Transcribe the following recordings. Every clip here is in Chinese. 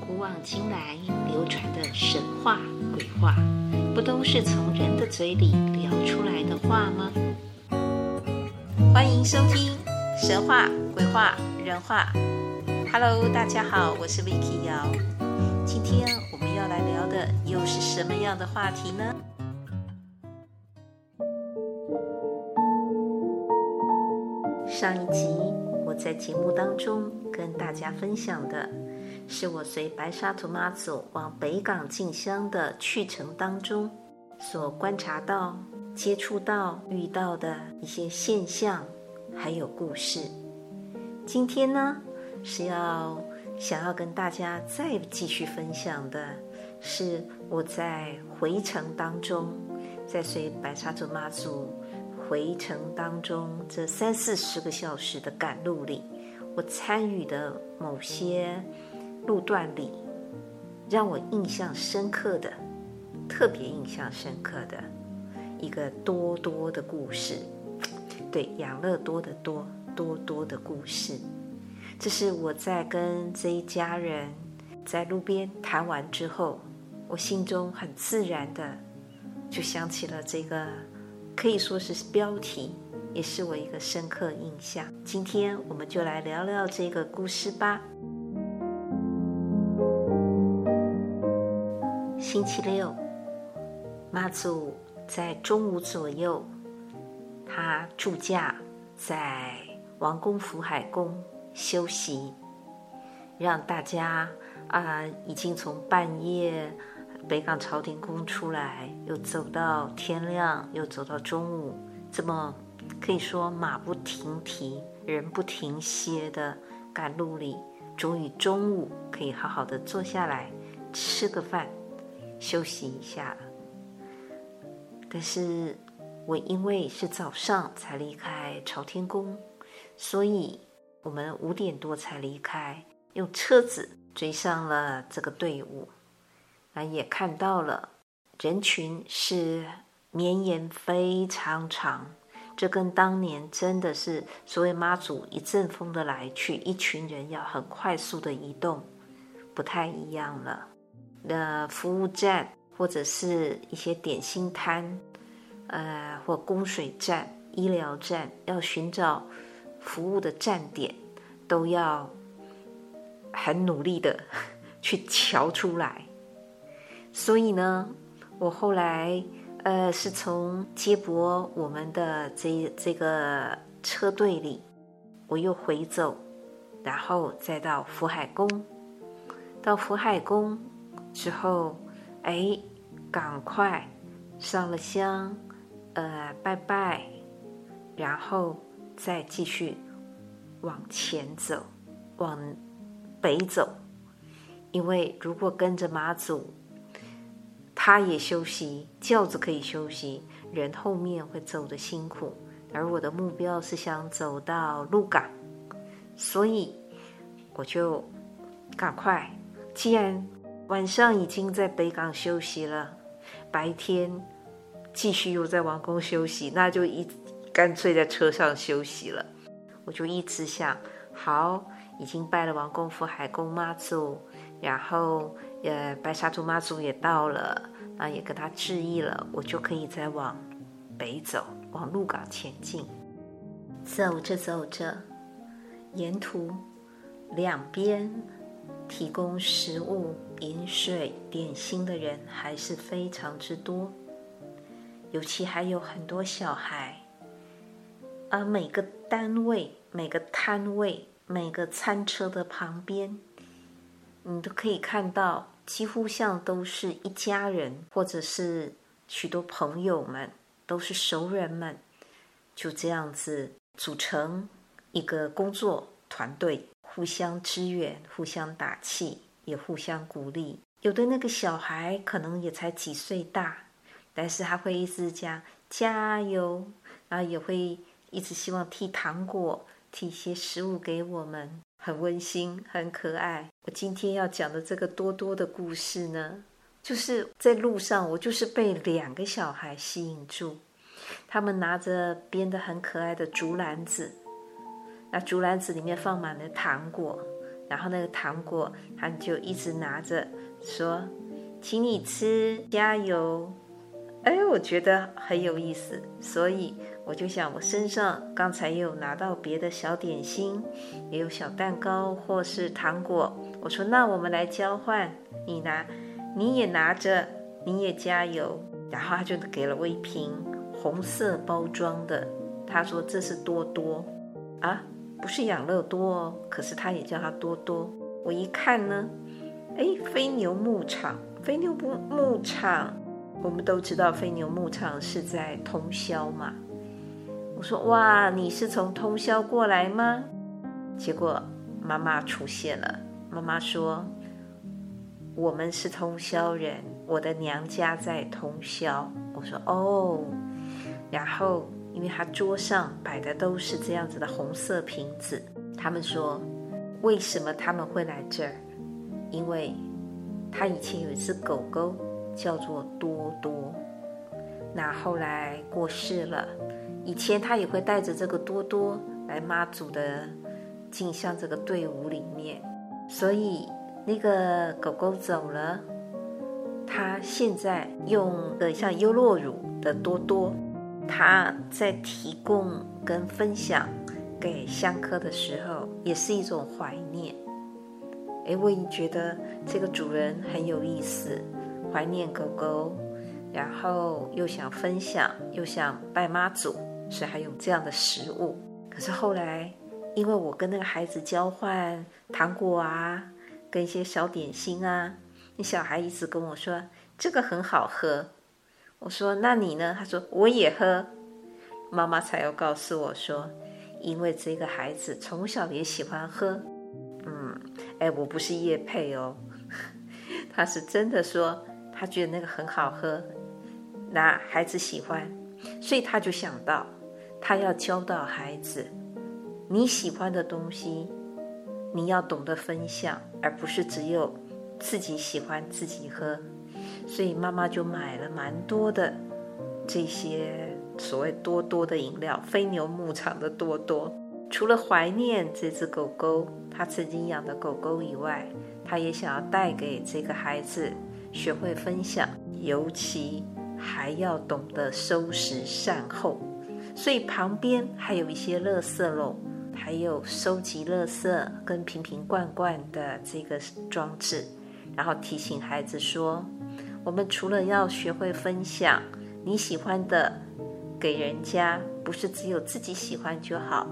古往今来流传的神话、鬼话，不都是从人的嘴里聊出来的话吗？欢迎收听《神话、鬼话、人话》。Hello，大家好，我是 Vicky 瑶。今天我们要来聊的又是什么样的话题呢？上一集我在节目当中跟大家分享的。是我随白沙屯妈祖往北港进香的去程当中所观察到、接触到、遇到的一些现象，还有故事。今天呢，是要想要跟大家再继续分享的，是我在回程当中，在随白沙屯妈祖回程当中这三四十个小时的赶路里，我参与的某些。路段里，让我印象深刻的、特别印象深刻的一个多多的故事，对，养乐多的多多多的故事，这是我在跟这一家人在路边谈完之后，我心中很自然的就想起了这个，可以说是标题，也是我一个深刻印象。今天我们就来聊聊这个故事吧。星期六，妈祖在中午左右，他住驾在王宫福海宫休息，让大家啊、已经从半夜北港朝天宫出来，又走到天亮，又走到中午，这么可以说马不停蹄、人不停歇的赶路里，终于中午可以好好的坐下来吃个饭。休息一下，但是我因为是早上才离开朝天宫，所以我们五点多才离开，用车子追上了这个队伍，那也看到了人群是绵延非常长，这跟当年真的是所谓妈祖一阵风的来去，一群人要很快速的移动，不太一样了。的服务站，或者是一些点心摊，呃，或供水站、医疗站，要寻找服务的站点，都要很努力的 去瞧出来。所以呢，我后来呃是从接驳我们的这这个车队里，我又回走，然后再到福海宫，到福海宫。之后，哎，赶快上了香，呃，拜拜，然后再继续往前走，往北走。因为如果跟着妈祖，他也休息，轿子可以休息，人后面会走得辛苦。而我的目标是想走到鹿港，所以我就赶快，既然。晚上已经在北港休息了，白天继续又在王宫休息，那就一干脆在车上休息了。我就一直想，好，已经拜了王宫福海公妈祖，然后呃白沙屯妈祖也到了，那也跟他致意了，我就可以再往北走，往鹿港前进。走着走着，沿途两边。提供食物、饮水、点心的人还是非常之多，尤其还有很多小孩。而每个单位、每个摊位、每个餐车的旁边，你都可以看到，几乎像都是一家人，或者是许多朋友们，都是熟人们，就这样子组成一个工作团队。互相支援，互相打气，也互相鼓励。有的那个小孩可能也才几岁大，但是他会一直讲加油，然后也会一直希望替糖果、替一些食物给我们，很温馨，很可爱。我今天要讲的这个多多的故事呢，就是在路上，我就是被两个小孩吸引住，他们拿着编得很可爱的竹篮子。那竹篮子里面放满了糖果，然后那个糖果，他就一直拿着说：“请你吃，加油。”哎，我觉得很有意思，所以我就想，我身上刚才也有拿到别的小点心，也有小蛋糕或是糖果。我说，那我们来交换，你拿，你也拿着，你也加油。然后他就给了我一瓶红色包装的，他说这是多多啊，不是养乐多哦，可是他也叫他多多。我一看呢，哎，飞牛牧场，飞牛牧牧场。我们都知道飞牛牧场是在通宵嘛。我说哇，你是从通宵过来吗？结果妈妈出现了。妈妈说，我们是通宵人，我的娘家在通宵。我说哦，然后因为他桌上摆的都是这样子的红色瓶子，他们说为什么他们会来这儿？因为他以前有一只狗狗。叫做多多，那后来过世了。以前他也会带着这个多多来妈祖的进香这个队伍里面，所以那个狗狗走了，他现在用的像优酪乳的多多，他在提供跟分享给香客的时候，也是一种怀念。诶，我已经觉得这个主人很有意思。怀念狗狗，然后又想分享，又想拜妈祖，所以还有这样的食物。可是后来，因为我跟那个孩子交换糖果啊，跟一些小点心啊，那小孩一直跟我说这个很好喝。我说那你呢？他说我也喝。妈妈才要告诉我说，因为这个孩子从小也喜欢喝。嗯，哎，我不是叶配哦，他是真的说。他觉得那个很好喝，那孩子喜欢，所以他就想到，他要教导孩子，你喜欢的东西，你要懂得分享，而不是只有自己喜欢自己喝。所以妈妈就买了蛮多的这些所谓多多的饮料，飞牛牧场的多多。除了怀念这只狗狗，他曾经养的狗狗以外，他也想要带给这个孩子。学会分享，尤其还要懂得收拾善后。所以旁边还有一些垃圾篓，还有收集垃圾跟瓶瓶罐罐的这个装置，然后提醒孩子说：我们除了要学会分享，你喜欢的给人家，不是只有自己喜欢就好。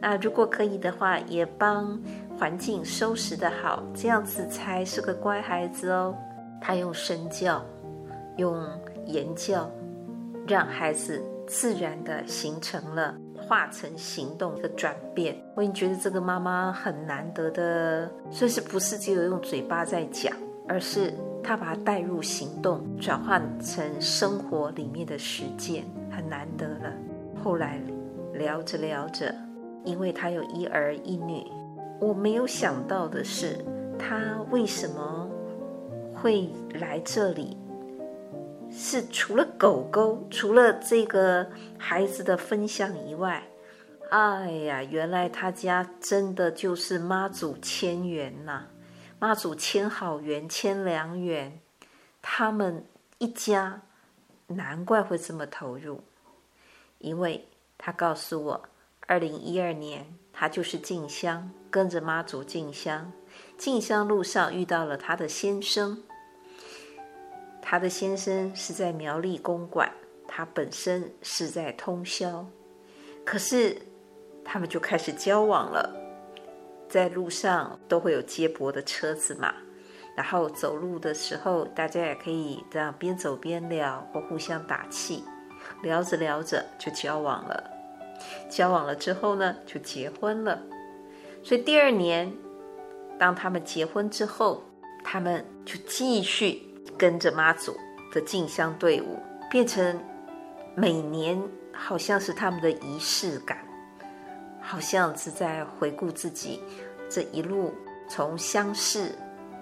那如果可以的话，也帮环境收拾得好，这样子才是个乖孩子哦。他用身教，用言教，让孩子自然地形成了化成行动的转变。我已经觉得这个妈妈很难得的，所以是不是只有用嘴巴在讲，而是他把它带入行动，转换成生活里面的实践，很难得了。后来聊着聊着，因为他有一儿一女，我没有想到的是，他为什么？会来这里，是除了狗狗，除了这个孩子的分享以外，哎呀，原来他家真的就是妈祖千缘呐，妈祖千好缘，千良缘，他们一家难怪会这么投入，因为他告诉我，二零一二年他就是进香，跟着妈祖进香，进香路上遇到了他的先生。他的先生是在苗栗公馆，他本身是在通宵，可是他们就开始交往了，在路上都会有接驳的车子嘛，然后走路的时候，大家也可以这样边走边聊或互相打气，聊着聊着就交往了，交往了之后呢，就结婚了，所以第二年，当他们结婚之后，他们就继续。跟着妈祖的进香队伍，变成每年好像是他们的仪式感，好像是在回顾自己这一路从相识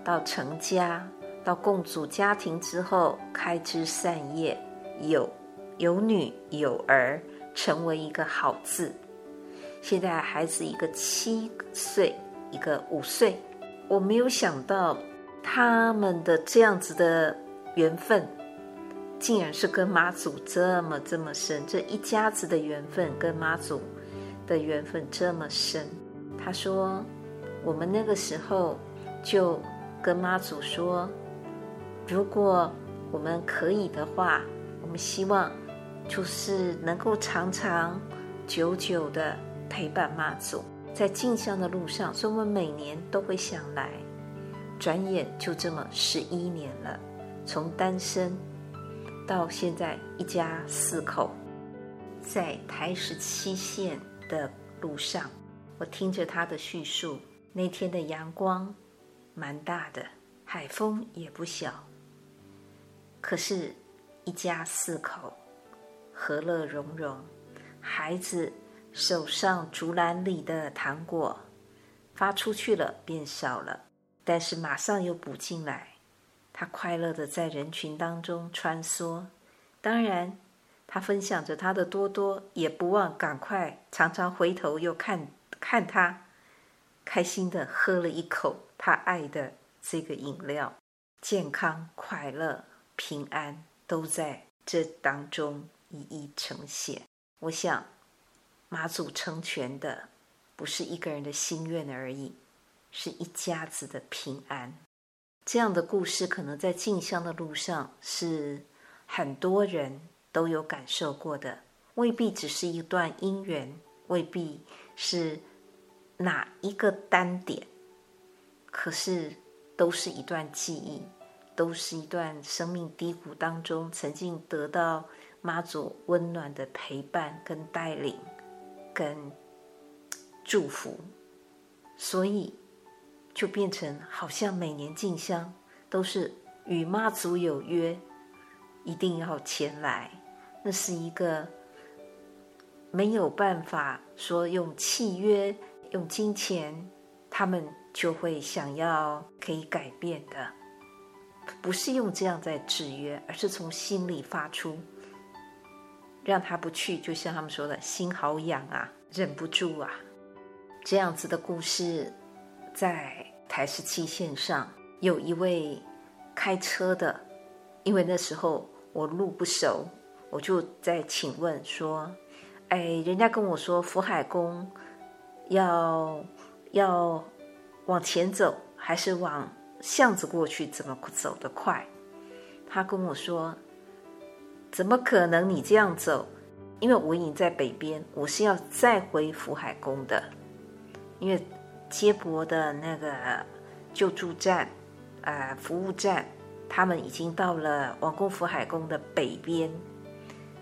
到成家，到共组家庭之后开枝散叶，有有女有儿，成为一个好字。现在孩子一个七岁，一个五岁。我没有想到他们的这样子的缘分，竟然是跟妈祖这么这么深。这一家子的缘分跟妈祖的缘分这么深。他说，我们那个时候就跟妈祖说，如果我们可以的话，我们希望就是能够长长久久的陪伴妈祖。在进香的路上，所以我们每年都会想来。转眼就这么十一年了，从单身到现在一家四口，在台十七线的路上，我听着他的叙述。那天的阳光蛮大的，海风也不小。可是，一家四口和乐融融，孩子。手上竹篮里的糖果发出去了，变少了，但是马上又补进来。他快乐地在人群当中穿梭，当然，他分享着他的多多，也不忘赶快常常回头又看看他，开心的喝了一口他爱的这个饮料，健康、快乐、平安都在这当中一一呈现。我想。妈祖成全的不是一个人的心愿而已，是一家子的平安。这样的故事可能在进香的路上是很多人都有感受过的，未必只是一段姻缘，未必是哪一个单点，可是都是一段记忆，都是一段生命低谷当中曾经得到妈祖温暖的陪伴跟带领。跟祝福，所以就变成好像每年进香都是与妈祖有约，一定要前来。那是一个没有办法说用契约、用金钱，他们就会想要可以改变的，不是用这样在制约，而是从心里发出。让他不去，就像他们说的，心好痒啊，忍不住啊。这样子的故事，在台式七线上有一位开车的，因为那时候我路不熟，我就在请问说：“哎，人家跟我说福海宫要要往前走，还是往巷子过去？怎么走得快？”他跟我说。怎么可能你这样走？因为我已经在北边，我是要再回福海宫的。因为接驳的那个救助站，呃，服务站，他们已经到了王宫福海宫的北边。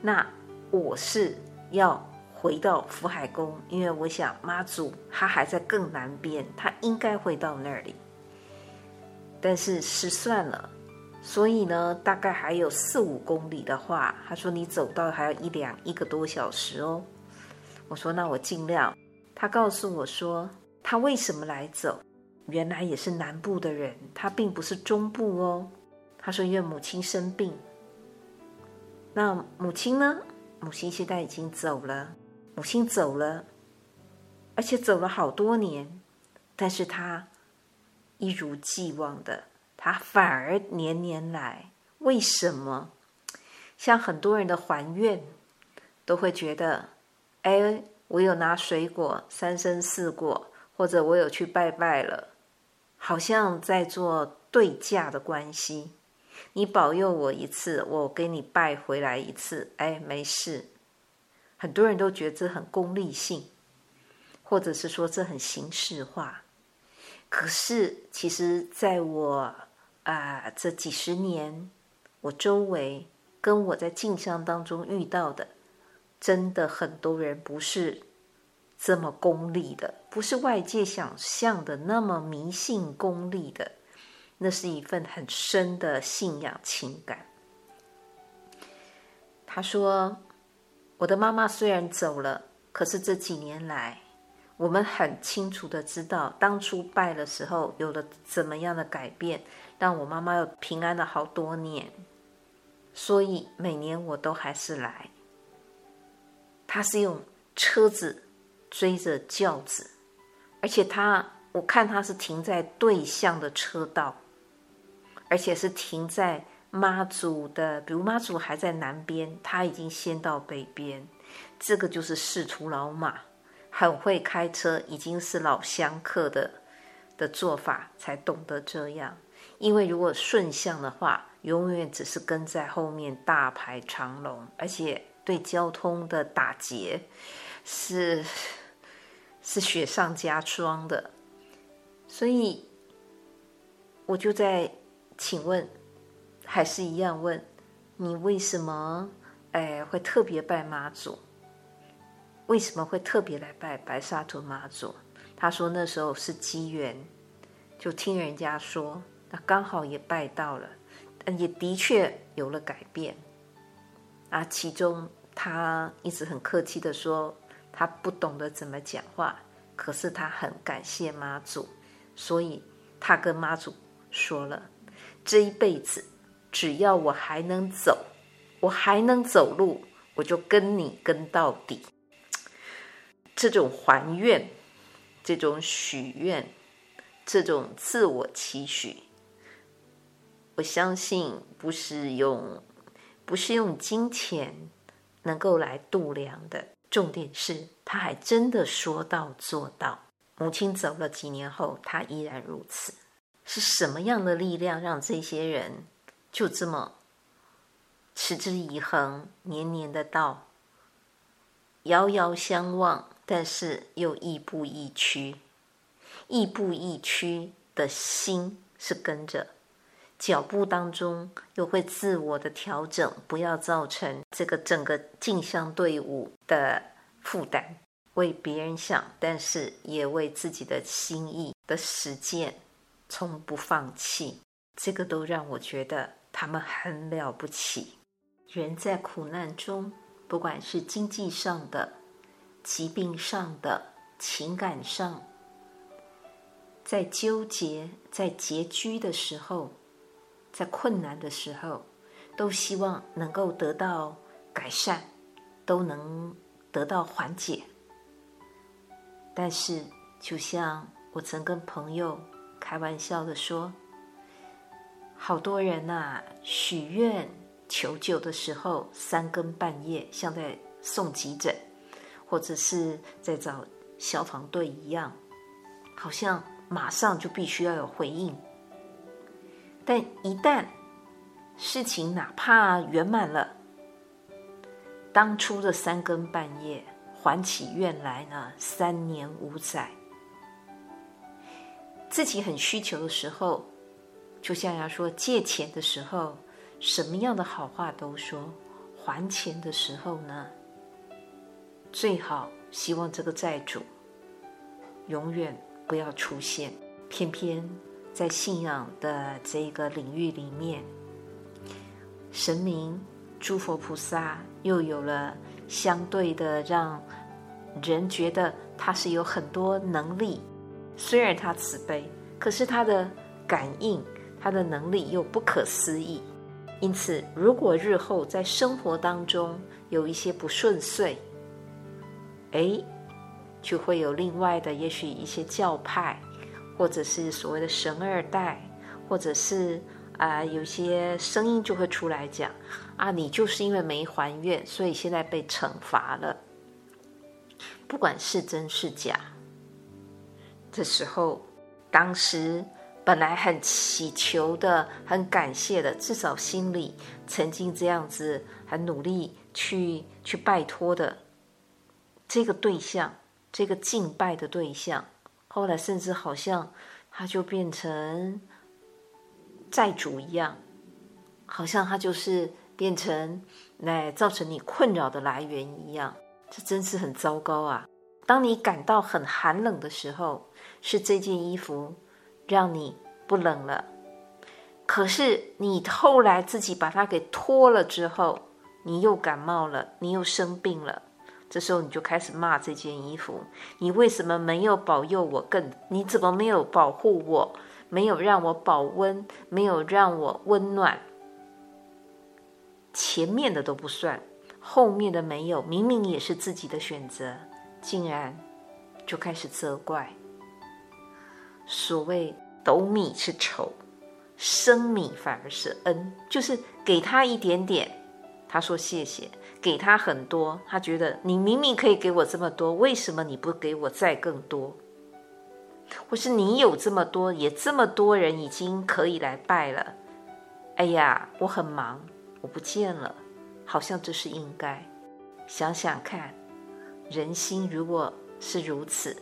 那我是要回到福海宫，因为我想妈祖他还在更南边，他应该会到那里。但是失算了。所以呢，大概还有四五公里的话，他说你走到还要一两一个多小时哦。我说那我尽量。他告诉我说，他为什么来走？原来也是南部的人，他并不是中部哦。他说因为母亲生病。那母亲呢？母亲现在已经走了。母亲走了，而且走了好多年，但是他一如既往的。他反而年年来，为什么？像很多人的还愿，都会觉得，哎，我有拿水果三生四果，或者我有去拜拜了，好像在做对价的关系。你保佑我一次，我给你拜回来一次，哎，没事。很多人都觉得这很功利性，或者是说这很形式化。可是，其实在我。啊、这几十年，我周围跟我在镜像当中遇到的，真的很多人不是这么功利的，不是外界想象的那么迷信功利的，那是一份很深的信仰情感。他说：“我的妈妈虽然走了，可是这几年来，我们很清楚的知道，当初拜的时候有了怎么样的改变。”让我妈妈又平安了好多年，所以每年我都还是来。他是用车子追着轿子，而且他我看他是停在对向的车道，而且是停在妈祖的，比如妈祖还在南边，他已经先到北边，这个就是识途老马，很会开车，已经是老香客的的做法，才懂得这样。因为如果顺向的话，永远只是跟在后面大排长龙，而且对交通的打劫是是雪上加霜的。所以我就在请问，还是一样问你为什么哎会特别拜妈祖？为什么会特别来拜白沙屯妈祖？他说那时候是机缘，就听人家说，那刚好也拜到了。也的确有了改变啊！其中他一直很客气的说，他不懂得怎么讲话，可是他很感谢妈祖，所以他跟妈祖说了：这一辈子只要我还能走，我还能走路，我就跟你跟到底。这种还愿，这种许愿，这种自我期许。我相信不是用，不是用金钱能够来度量的。重点是，他还真的说到做到。母亲走了几年后，他依然如此。是什么样的力量让这些人就这么持之以恒，年年的到，遥遥相望，但是又亦步亦趋，亦步亦趋的心是跟着。脚步当中又会自我的调整，不要造成这个整个进香队伍的负担。为别人想，但是也为自己的心意的实践，从不放弃。这个都让我觉得他们很了不起。人在苦难中，不管是经济上的、疾病上的、情感上，在纠结、在拮据的时候。在困难的时候，都希望能够得到改善，都能得到缓解。但是，就像我曾跟朋友开玩笑的说，好多人呐、啊，许愿求救的时候，三更半夜，像在送急诊，或者是在找消防队一样，好像马上就必须要有回应。但一旦事情哪怕圆满了，当初的三更半夜还起愿来呢，三年五载，自己很需求的时候，就像要说借钱的时候，什么样的好话都说；还钱的时候呢，最好希望这个债主永远不要出现，偏偏。在信仰的这个领域里面，神明、诸佛菩萨又有了相对的，让人觉得他是有很多能力。虽然他慈悲，可是他的感应、他的能力又不可思议。因此，如果日后在生活当中有一些不顺遂，哎，就会有另外的，也许一些教派。或者是所谓的神二代，或者是啊、有些声音就会出来讲啊，你就是因为没还愿，所以现在被惩罚了。不管是真是假，这时候，当时本来很祈求的、很感谢的，至少心里曾经这样子很努力去去拜托的这个对象，这个敬拜的对象。后来甚至好像他就变成债主一样，好像他就是变成来造成你困扰的来源一样，这真是很糟糕啊！当你感到很寒冷的时候，是这件衣服让你不冷了，可是你后来自己把它给脱了之后，你又感冒了，你又生病了。这时候你就开始骂这件衣服，你为什么没有保佑我更？你怎么没有保护我？没有让我保温，没有让我温暖。前面的都不算，后面的没有，明明也是自己的选择，竟然就开始责怪。所谓斗米是仇，升米反而是恩，就是给他一点点，他说谢谢；给他很多，他觉得你明明可以给我这么多，为什么你不给我再更多？或是你有这么多，也这么多人已经可以来拜了。哎呀，我很忙，我不见了，好像这是应该。想想看，人心如果是如此，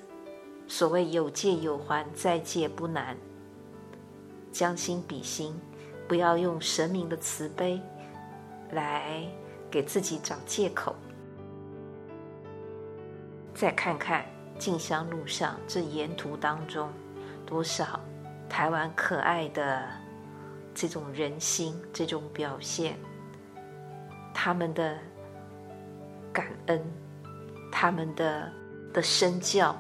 所谓有借有还，再借不难。将心比心，不要用神明的慈悲来给自己找借口。再看看。进香路上，这沿途当中，多少台湾可爱的这种人心，这种表现，他们的感恩，他们的的身教，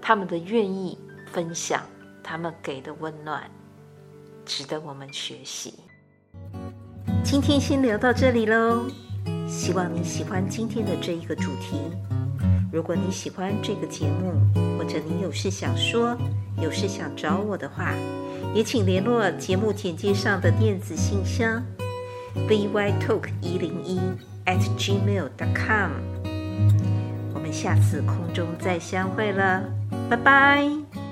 他们的愿意分享，他们给的温暖，值得我们学习。今天先聊到这里喽，希望你喜欢今天的这一个主题。如果你喜欢这个节目，或者你有事想说，有事想找我的话，也请联络节目简介上的电子信箱，bytalk 一零一 at gmail dot com。我们下次空中再相会了，拜拜。